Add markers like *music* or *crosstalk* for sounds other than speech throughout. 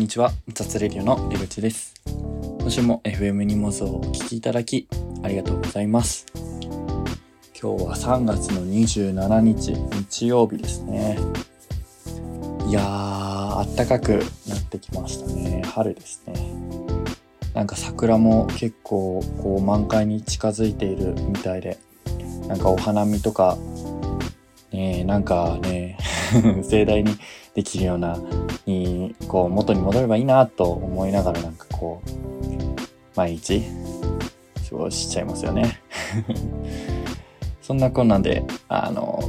んにちは。雑レディオの出口です。今週も FM 荷物をお聞きいただき、ありがとうございます。今日は3月の27日、日曜日ですね。いやー、あったかくなってきましたね。春ですね。なんか桜も結構こう満開に近づいているみたいで、なんかお花見とか、ねえ、なんかね、*laughs* 盛大にできるような、に、こう元に戻ればいいなと思いながらなんかこう、毎日過ごしちゃいますよね。*laughs* そんなこんなんで、あの、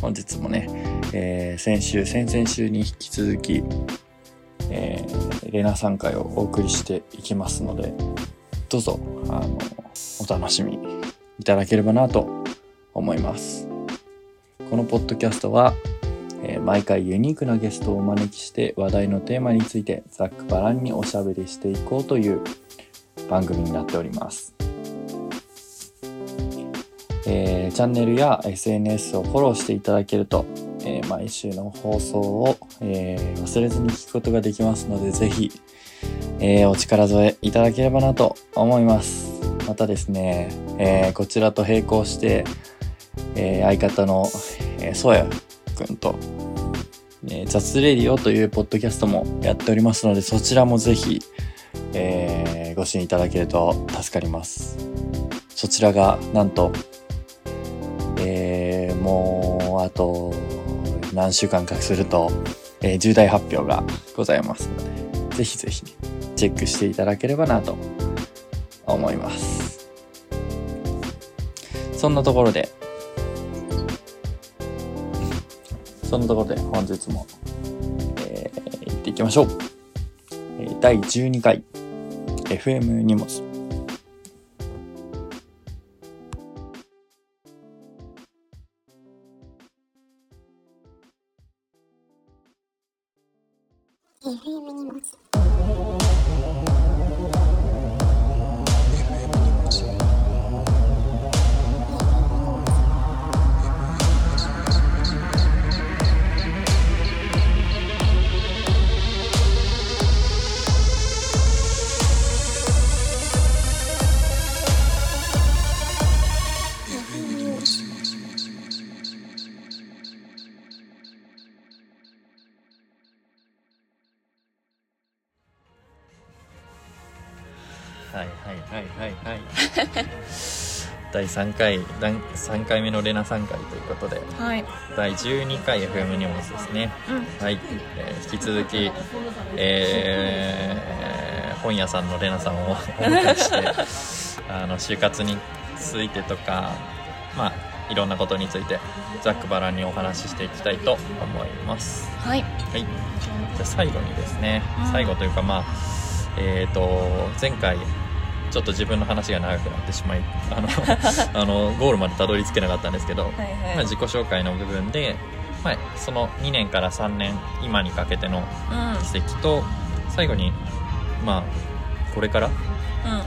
本日もね、えー先週、先々週に引き続き、えーレナさん会をお送りしていきますので、どうぞ、あの、お楽しみいただければなと思います。このポッドキャストは、えー毎回ユニークなゲストをお招きして話題のテーマについてざっくばらんにおしゃべりしていこうという番組になっております。えーチャンネルや SNS をフォローしていただけると、えー毎週の放送を、えー忘れずに聞くことができますので、ぜひ、えーお力添えいただければなと思います。またですね、えーこちらと並行して、えー相方の、えー、そうやくんと、えー雑レディオというポッドキャストもやっておりますので、そちらもぜひ、えーご支援いただけると助かります。そちらが、なんと、えーもう、あと、何週間かすると、えー重大発表がございますので、ぜひぜひ、チェックしていただければなと思います。そんなところで、そんなところで本日も、えー行っていきましょう。えー第12回 FM 荷物。はいはいはいはいはい。*laughs* 第3回、第3回目のレナ3回ということで、はい。第12回 FM 荷物ですね。うん。はい、えー引き続き、えー本屋さんのレナさんを *laughs* お迎えして *laughs* あの就活についてとかまあいろんなことについてざっくばらんにお話ししていきたいと思いますはい。はいじゃあ最後にですね、うん最後というかまあえっ、と前回ちょっと自分の話が長くなってしまい *laughs* あの *laughs* あのゴールまでたどり着けなかったんですけど、はいまあ、はい。自己紹介の部分で、まあ、その2年から3年今にかけてのうん。奇跡と最後にまあこれからうん。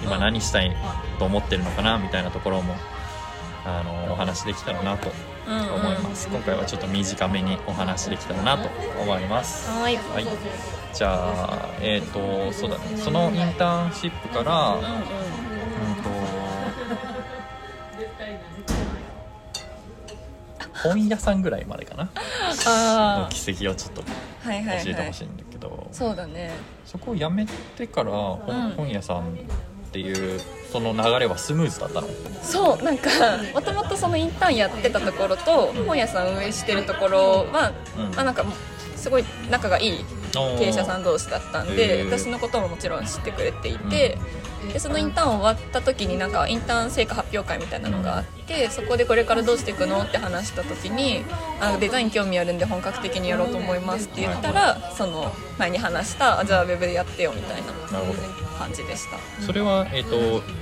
今何したいと思ってるのかなみたいなところもあのお話できたらなとうん思います、今回はちょっと短めにお話できたらなと思いますはい。はいじゃあえっ、とそうだねそのインターンシップからうんうん。うんと本屋さんぐらいまでかなのあ奇跡をちょっと教えてはいほしい。んだけど、そうだね。そこを辞めてから本屋さんっていうその流れはスムーズだったの？そう、なんか、*laughs* もともとそのインターンやってたところと、本屋さん運営してるところは、うん。まあなんか、すごい仲がいい経営者さんん同士だったんへでー。私のことももちろん知ってくれていて、でそのインターン終わった時になんかインターン成果発表会みたいなのがあってそこでこれからどうしていくのって話した時にあのデザイン興味あるんで本格的にやろうと思いますって言ったらその前に話したあじゃあウェブでやってよみたいな感じでした。それはえっ、と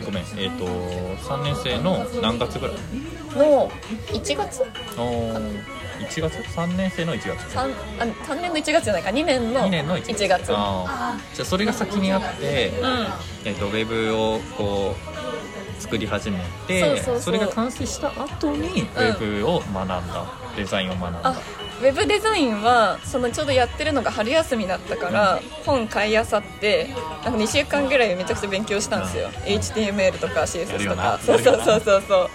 ごめんえっ、と3年生の何月ぐらい？の1月おー1月3年生の1月 3, あ3年の1月じゃないか2年の2年の1 1月月。あー。じゃあそれが先にあって、うん。えっとウェブをこう作り始めてそうそうそう。れが完成した後にウェブを学んだ、デザインを学んだ。あウェブデザインはそのちょうどやってるのが春休みだったから本買いあさってなんか2週間ぐらいめちゃくちゃ勉強したんですよ。HTML とか CSS とか。そうそうそうそうそう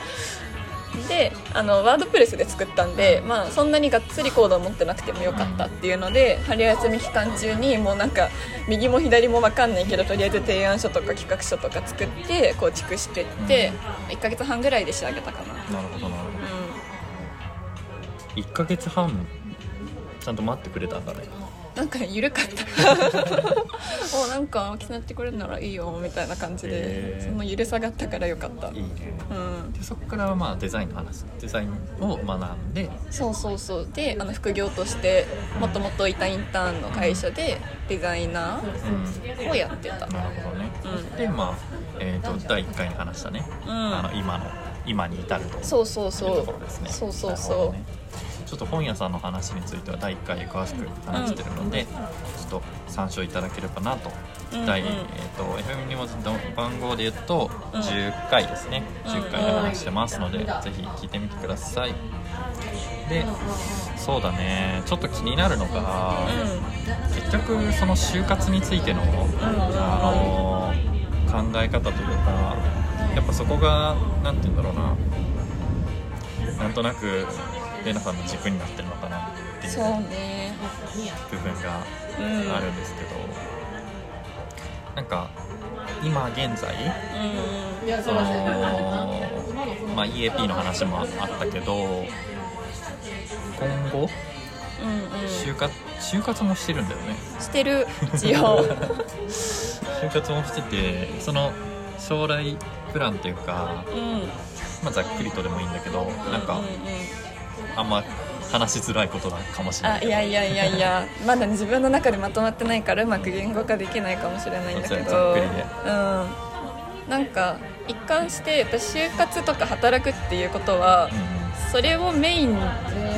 であのワードプレスで作ったんで、まあ、そんなにがっつりコードを持ってなくてもよかったっていうので春休み期間中にもうなんか右も左も分かんないけどとりあえず提案書とか企画書とか作って構築してって1ヶ月半ぐらいで仕上げたかな。なるほどなるほうど1ヶ月半ちゃんと待ってくれたんだね。んなんか緩かった。*laughs* おなんか大きくなってくれるならいいよみたいな感じでへー。その緩さがあったからよかった。いいね。うん。でそこからはまあデザインの話デザインを学んで。そうそうそう。であの副業としてもともといたインターンの会社でデザイナうんーをやってた。なるほどね、うん。でまあ、えー、と第1回に話したね、うん。あの今の今に至るとそうそうそいうとうころですね。そうそうそう、どね。ちょっと本屋さんの話については第1回で詳しく話してるので、ちょっと参照いただければなと、うんうん。第、えー、と FM にも番号で言うとうん。10回ですね、うん10回で話してますので、ぜひ聞いてみてください。でそうだね。ちょっと気になるのが、結局その就活についての、あのー考え方というかやっぱそこが何て言うんだろうな。なんとなくレナさんの軸になってるのかなってうん、いう部分がうんあるんですけど、なんか今現在うんその、まあ、EAP の話もあったけど今後うんうん。就活就活もしてるんだよね。してる。一応。*laughs* 就活もしててその将来プランっていうか、うん。まあ、ざっくりとでもいいんだけどなんかうんうんあんま話しづらいことなのかもしれなあいいやいやいやいや。まだ自分の中でまとまってないからうまく言語化できないかもしれないんだけど。うん。なんか一貫して私就活とか働くっていうことはそれをメイン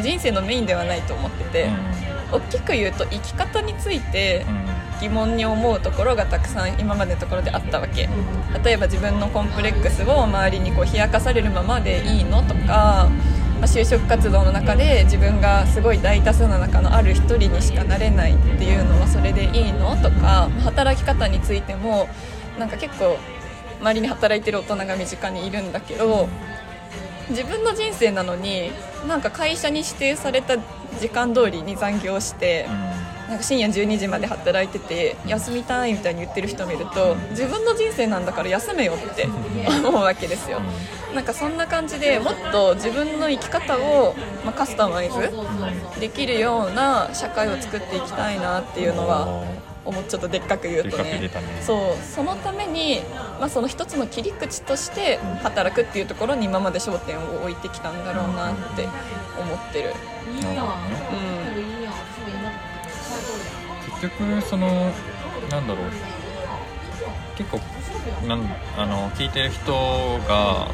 人生のメインではないと思ってて、うん大きく言うと生き方についてうん。うん疑問に思うところがたくさん今までのところであったわけ。例えば自分のコンプレックスを周りにこう冷やかされるままでいいのとか、まあ就職活動の中で自分がすごい大多数の中のある一人にしかなれないっていうのはそれでいいのとか働き方についてもなんか結構周りに働いてる大人が身近にいるんだけど自分の人生なのになんか会社に指定された時間通りに残業して。なんか深夜12時まで働いてて休みたいみたいに言ってる人見ると自分の人生なんだから休めよって思うわけですよ。なんかそんな感じでもっと自分の生き方を、まあ、カスタマイズできるような社会を作っていきたいなっていうのは思っちょっとでっかく言うとね。ね。そう。そのために、まあ、その一つの切り口として働くっていうところに今まで焦点を置いてきたんだろうなって思ってる。うん。結局そのなんだろう。結構なんあの聞いてる人が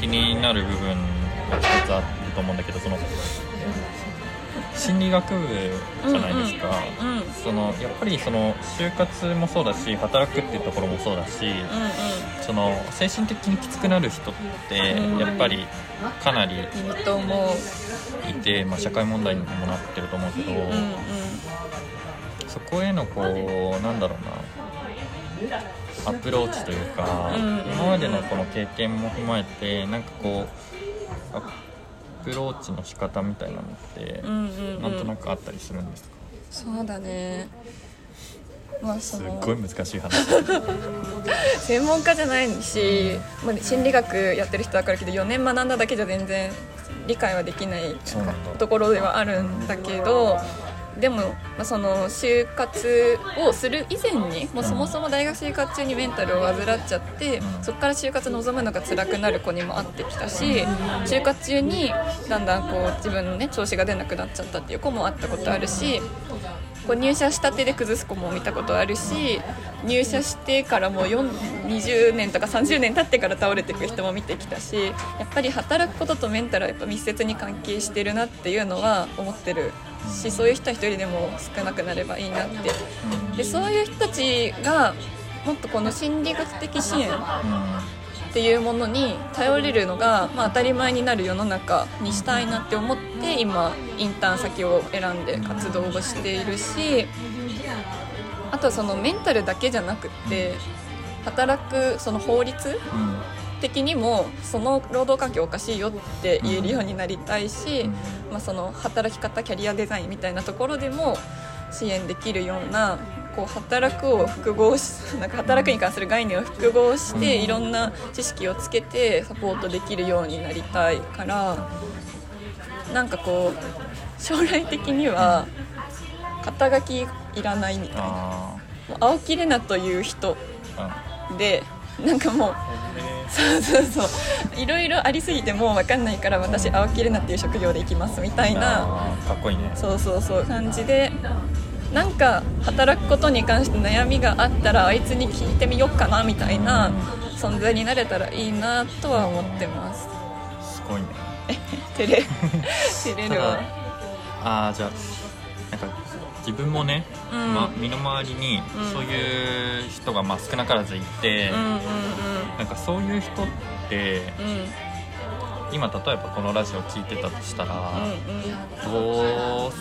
気になる部分が一つあると思うんだけどその心理学部じゃないですか、うんうんそのやっぱりその就活もそうだし働くっていうところもそうだし、うんうん。その精神的にきつくなる人ってうん。やっぱりかなりいると思う。いて、まあ、社会問題にもなってると思うけど、うんうんそこへのこうなんだろうな。アプローチというか、うん。今までのこの経験も踏まえてなんかこうアプローチの仕方みたいなのって、うなんとなうんくあったりするんですか、そうだね。まあそすごい難しい話。*laughs* 専門家じゃないし、まあ、心理学やってる人だからけど4年学んだだけじゃ全然理解はできないところではあるんだけどでも、まあ、その就活をする以前にもうそもそも大学生活中にメンタルを患っちゃって、うん。そこから就活望むのが辛くなる子にも会ってきたし就活中にだんだんこう自分の、ね、調子が出なくなっちゃったっていう子も会ったことあるしこう入社したてで崩す子も見たことあるし入社してからもう20年とか30年経ってから倒れていく人も見てきたしやっぱり働くこととメンタルはやっぱ密接に関係してるなっていうのは思ってるしそういう人は一人でも少なくなればいいなって。でそういう人たちがもっとこの心理学的支援っていうものに頼れるのが、まあ、当たり前になる世の中にしたいなって思って今インターン先を選んで活動をしているしあとはそのメンタルだけじゃなくって働くその法律的にもその労働環境おかしいよって言えるようになりたいし、まあ、その働き方キャリアデザインみたいなところでも支援できるようなこう働くを複合しなんか働くに関する概念を複合してうん。いろんな知識をつけてサポートできるようになりたいからなんかこう将来的には肩書きいらないみたいな。あもう青木玲奈という人あでなんかもうそうそうそう。いろいろありすぎてもう分かんないから私青木玲奈っていう職業で行きますみたいな。かっこいいね。そうそうそう。感じでなんか働くことに関して悩みがあったらあいつに聞いてみようかなみたいな存在になれたらいいなとは思ってます。すごいね。*laughs* 照れ *laughs* 照れるわ。ああじゃあなんか自分もね、うん。ま、身の回りにうん。そういう人がまあ少なからずいて、うんうんうん。なんかそういう人ってうん。今例えばこのラジオ聞いてたとしたら、うんうん。どう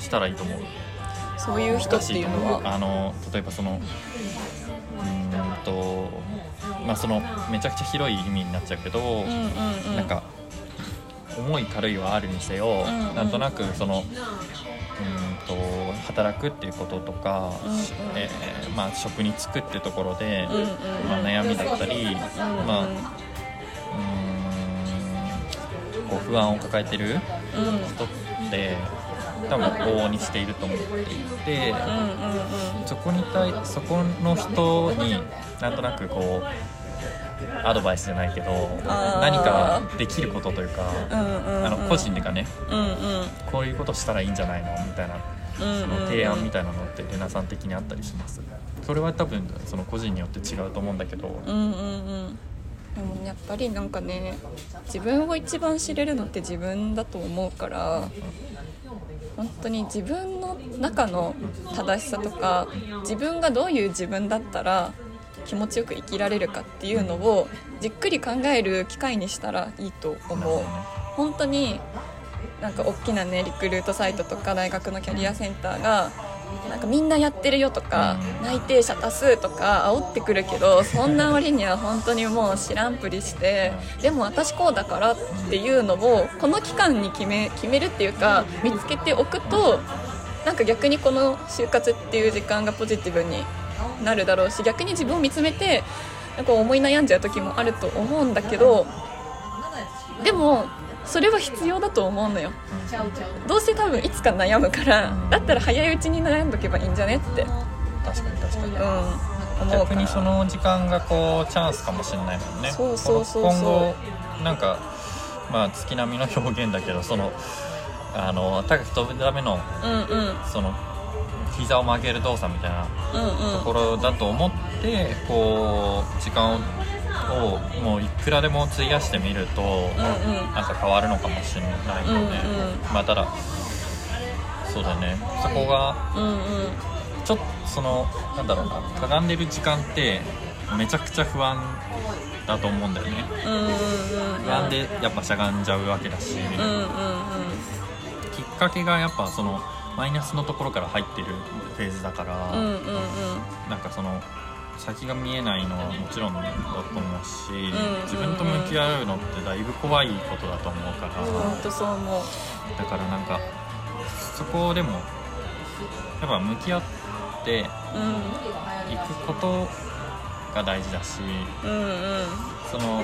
したらいいと思う？そういう人っていうのは。あの例えばそのうーんとまあそのめちゃくちゃ広い意味になっちゃうけど、うんうんうん。なんか重い軽いはあるにせよ、うんうん。なんとなくそのうーんと働くっていうこととか、うんうん。えーまあ、職に就くってところで、うんうんうん。まあ、悩みだったり、うんうん。まあうーんこう不安を抱えてるうん。人って多分往々にしていると思っていて、そこに対そこの人になんとなくこうアドバイスじゃないけど何かできることというか、あの個人でかねこういうことしたらいいんじゃないの？みたいなうんその提案みたいなのってレナさん的にあったりします。それは多分その個人によって違うと思うんだけど、うんうんうん。でもやっぱりなんかね自分を一番知れるのって自分だと思うから本当に自分の中の正しさとか自分がどういう自分だったら気持ちよく生きられるかっていうのをじっくり考える機会にしたらいいと思う。本当になんか大きなねリクルートサイトとか大学のキャリアセンターがなんかみんなやってるよとかうん。内定者多数とか煽ってくるけどそんな割には本当にもう知らんぷりしてでも私こうだからっていうのをこの期間に決め決めるっていうか見つけておくとなんか逆にこの就活っていう時間がポジティブになるだろうし逆に自分を見つめてなんか思い悩んじゃう時もあると思うんだけどでもそれは必要だと思うのよ。どうせ多分いつか悩むからだったら早いうちに悩んどけばいいんじゃねって、うん、確かに確かに。思うから。逆にその時間がこうチャンスかもしれないもんね。そうそうそう今後なんかまあ月並みの表現だけどそのあの高く飛ぶためのうんうん。その膝を曲げる動作みたいなうんうん。ところだと思ってこう時間ををもういくらでも費やしてみると、うんうんか変わるのかもしれないよね、うんまあただそうだね。そこがうんうん。ちょっとそのなんだろうなかがんでる時間ってめちゃくちゃ不安だと思うんだよね。うんうんうん不安でやっぱしゃがんじゃうわけだし、うんうんうん。きっかけがやっぱそのマイナスのところから入ってるフェーズだから、うんうんうん。なんかその先が見えないのはもちろんだと思うし、んうん自分と向き合うのってだいぶ怖いことだと思うから、本当そう思う。だからなんかそこでもやっぱ向き合ってうん。いくことが大事だしうんうん。その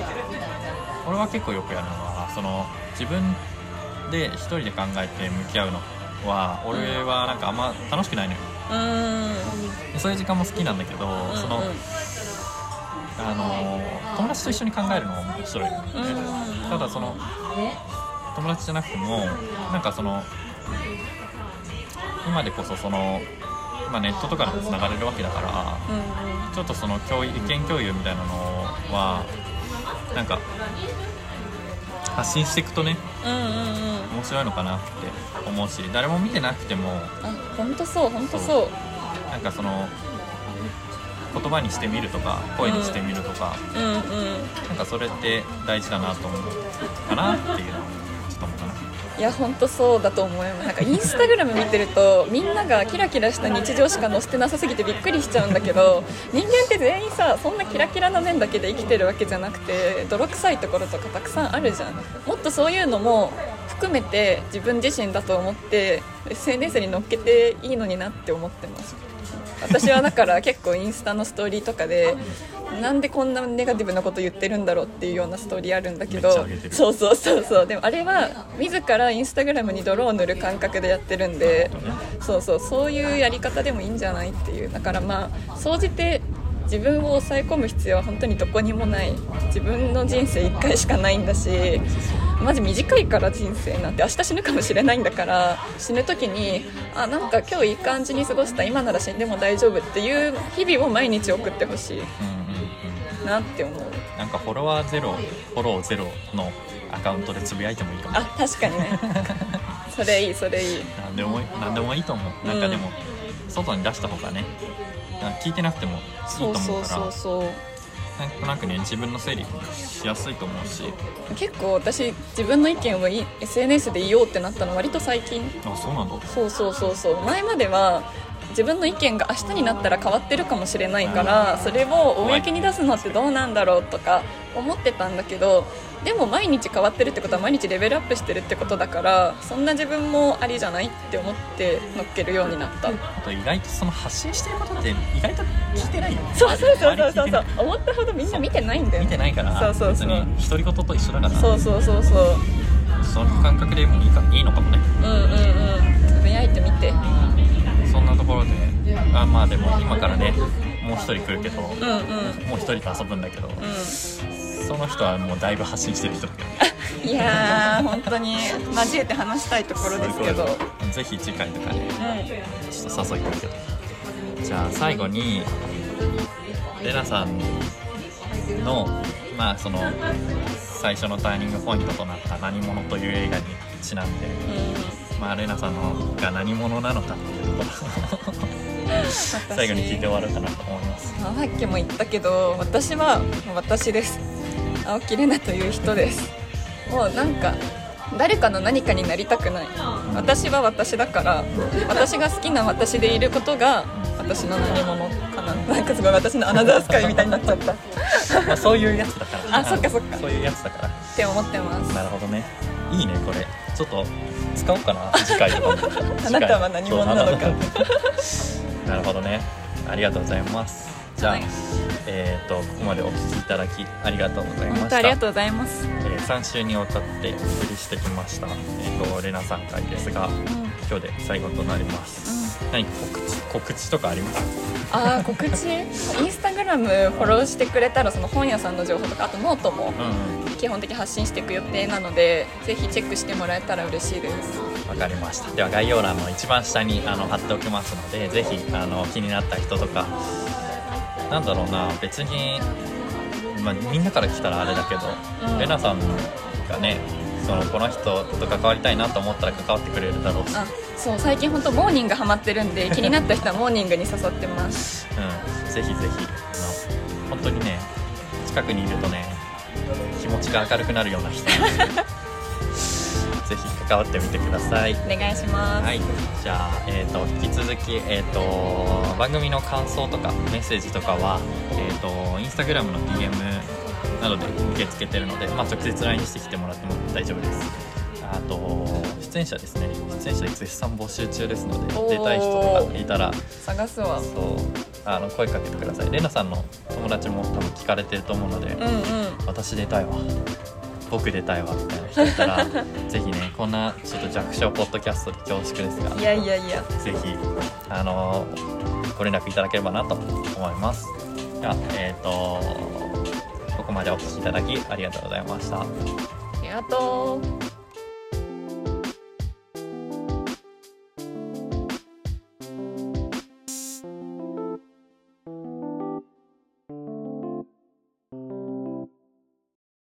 俺は結構よくやるのはその自分で一人で考えて向き合うのは俺はなんかあんま楽しくないのよそういう時間も好きなんだけど、うんそのあの友達と一緒に考えるのも面白い、ね。うん。ただその友達じゃなくてもなんかその今でこそその、まあ、ネットとかでもつながれるわけだからうんちょっとその共有意見共有みたいなのはなんか発信していくとねうんうんうん。うん面白いのかなって思うし誰も見てなくても。あ本当そう本当そう。なんかその言葉にしてみるとか声にしてみるとか、うんうん。なんかそれって大事だなと思うかなっていうのはちょっと思う。かないや本当そうだと思いますなんかインスタグラム見てるとみんながキラキラした日常しか載せてなさすぎてびっくりしちゃうんだけど人間って全員さそんなキラキラな面だけで生きてるわけじゃなくて泥臭いところとかたくさんあるじゃん。もっとそういうのも含めて自分自身だと思って SNS に載っけていいのになって思ってます。私はだから結構インスタのストーリーとかでなんでこんなネガティブなこと言ってるんだろうっていうようなストーリーあるんだけどそうそうそうそう。でもあれは自らインスタグラムに泥を塗る感覚でやってるんでそうそうそういうやり方でもいいんじゃないっていう。だからまあ総じて自分を抑え込む必要は本当にどこにもない。自分の人生1回しかないんだしマジ短いから人生なんて明日死ぬかもしれないんだから死ぬ時にあなんか今日いい感じに過ごした今なら死んでも大丈夫っていう日々を毎日送ってほしい。うんうんうん。なって思う。なんかフォロワーゼロフォローゼロのアカウントでつぶやいてもいいかも。あ確かにね。それいいそれいい。なんでもなんでもいいと思う。なんかでも、外に出した方がね聞いてなくてもいいとそうそう思うからそうそうなんとなくね自分の整理しやすいと思うし。結構私自分の意見をい SNS で言おうってなったの割と最近。あそうなんだ。そうそうそうそう。前までは自分の意見が明日になったら変わってるかもしれないからそれを公に出すのってどうなんだろうとか思ってたんだけどでも毎日変わってるってことは毎日レベルアップしてるってことだからそんな自分もありじゃないって思って乗っけるようになった。あと意外とその発信してることって意外と聞いてない。よねそうそうそうそうそう。そう思ったほどみんな見てないんだよ見てないからそうそうそう。別に独り言と一緒だから。そうそうそうそう。その感覚でもいいかいいのかもね。うんうんうん。つぶやいてみて。そんなところで。あまあでも今からねもう一人来るけど、うんうん。もう一人と遊ぶんだけど、うその人はもうだいぶ発信してる人だけど。んいやー本当に交えて話したいところですけど。ぜひ次回とかねうんちょっと誘い。込むけどじゃあ最後にレナさんのまあその最初のターニングポイントとなった「何者」という映画にちなんで、まあ、レナさんのが何者なのかっていうところを最後に聞いて終わろうかなと思います。まあさっきも言ったけど私は私です青木玲奈という人です。もうなんか誰かの何かになりたくない。私は私だから私が好きな私でいることが私の何者かななんかすごい私のアナザースカイみたいになっちゃった。っまあそういうやつだから。あそっかそっか。そういうやつだから。て思ってます。なるほどね。いいねこれ。ちょっと使おうかな次回 *laughs* あなたは何者なのか。*laughs* なるほどね。ありがとうございますじゃあ、はいえっ、とここまでお聞きいただきありがとうございました。本当ありがとうございます、えー3週にわたってお送りしてきましたえっ、とレナさん回ですがうん。今日で最後となります、何か告知？告知とかあります？ああ告知？インスタグラムフォローしてくれたらその本屋さんの情報とかあとノートもうんうん。基本的に発信していく予定なのでぜひチェックしてもらえたら嬉しいです。わかりました。では概要欄の一番下にあの貼っておきますのでぜひあの気になった人とかなんだろうな別に、まあ、みんなから来たらあれだけど、うん。レナさんがねそのこの人と関わりたいなと思ったら関わってくれるだろう。し、あそう最近本当モーニングハマってるんで *laughs* 気になった人はモーニングに誘ってます。うん、ぜひぜひ。あの本当にね近くにいるとね気持ちが明るくなるような人 *laughs* ぜひ関わってみてください。お願いします、はい、じゃあ、えー、と引き続き、えー、と番組の感想とかメッセージとかは、えー、とインスタグラムの DM などで受け付けてるので、まあ、直接 LINE してきてもらっても大丈夫です。あと出演者ですね。出演者絶賛募集中ですので出たい人とかいたら探すわ。そうあの声かけてください。レナさんの友達も多分聞かれてると思うので、うんうん。私出たいわ僕出たいわみたいな人いたら *laughs* ぜひねこんなちょっと弱小ポッドキャストで恐縮ですがいやいやいや。ぜひあのご連絡いただければなと思います。ではえっ、とここまでお聞きいただきありがとうございました。ありがとう